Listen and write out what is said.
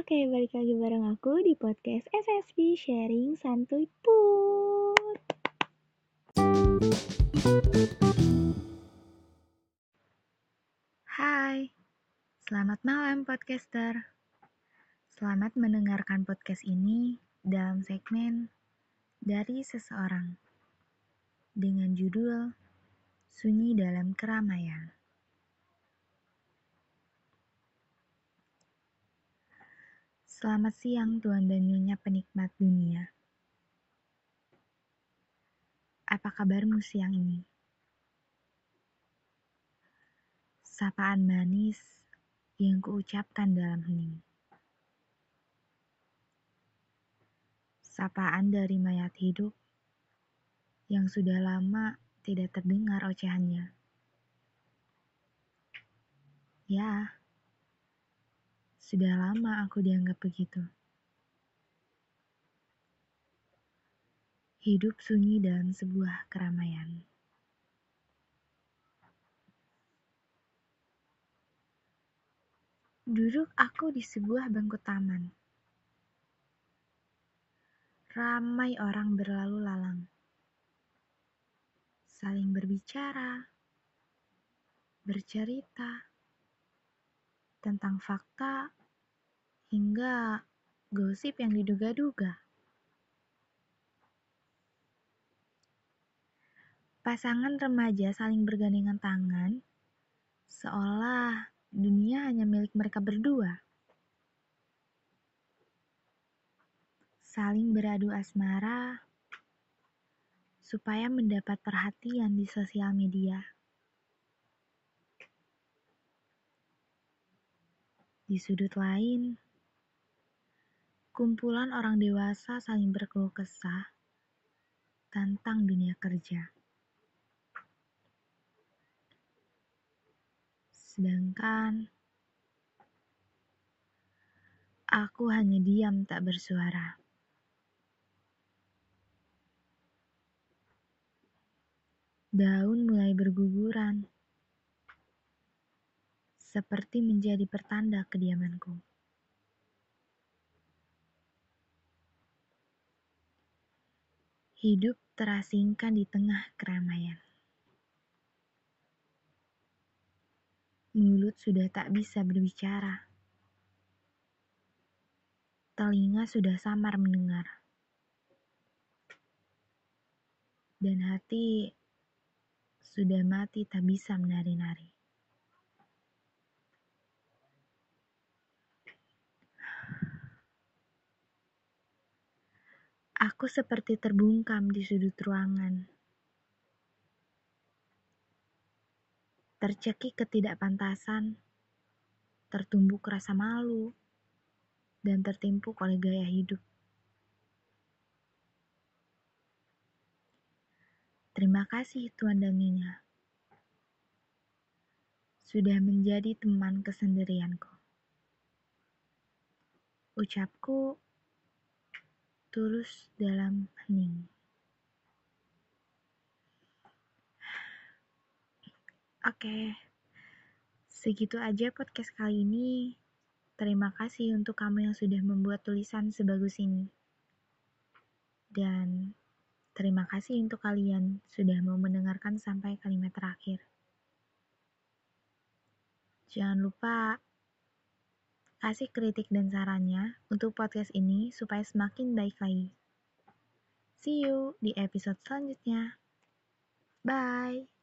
Oke, balik lagi bareng aku di podcast SSB Sharing Santuy Put. Hai, selamat malam podcaster. Selamat mendengarkan podcast ini dalam segmen dari seseorang dengan judul Sunyi dalam Keramaian. Selamat siang Tuan dan Nyonya penikmat dunia. Apa kabarmu siang ini? Sapaan manis yang kuucapkan dalam hening. Sapaan dari mayat hidup yang sudah lama tidak terdengar ocehannya. Ya, sudah lama aku dianggap begitu. Hidup sunyi dalam sebuah keramaian. Duduk aku di sebuah bangku taman. Ramai orang berlalu lalang. Saling berbicara, bercerita tentang fakta hingga gosip yang diduga-duga. Pasangan remaja saling bergandengan tangan, seolah dunia hanya milik mereka berdua. Saling beradu asmara supaya mendapat perhatian di sosial media. Di sudut lain, kumpulan orang dewasa saling berkeluh kesah tentang dunia kerja. Sedangkan aku hanya diam tak bersuara. Daun mulai berguguran, seperti menjadi pertanda kediamanku. Hidup terasingkan di tengah keramaian. Mulut sudah tak bisa berbicara. Telinga sudah samar mendengar. Dan hati sudah mati tak bisa menari-nari. Aku seperti terbungkam di sudut ruangan. Tercekik ketidakpantasan, tertumbuk rasa malu, dan tertimpuk oleh gaya hidup. Terima kasih Tuan dan Nyonya. Sudah menjadi teman kesendirianku. Ucapku tulus dalam hening. Oke, segitu aja podcast kali ini. Terima kasih untuk kamu yang sudah membuat tulisan sebagus ini. Dan terima kasih untuk kalian sudah mau mendengarkan sampai kalimat terakhir. Jangan lupa Kasih kritik dan sarannya untuk podcast ini supaya semakin baik lagi. See you di episode selanjutnya. Bye.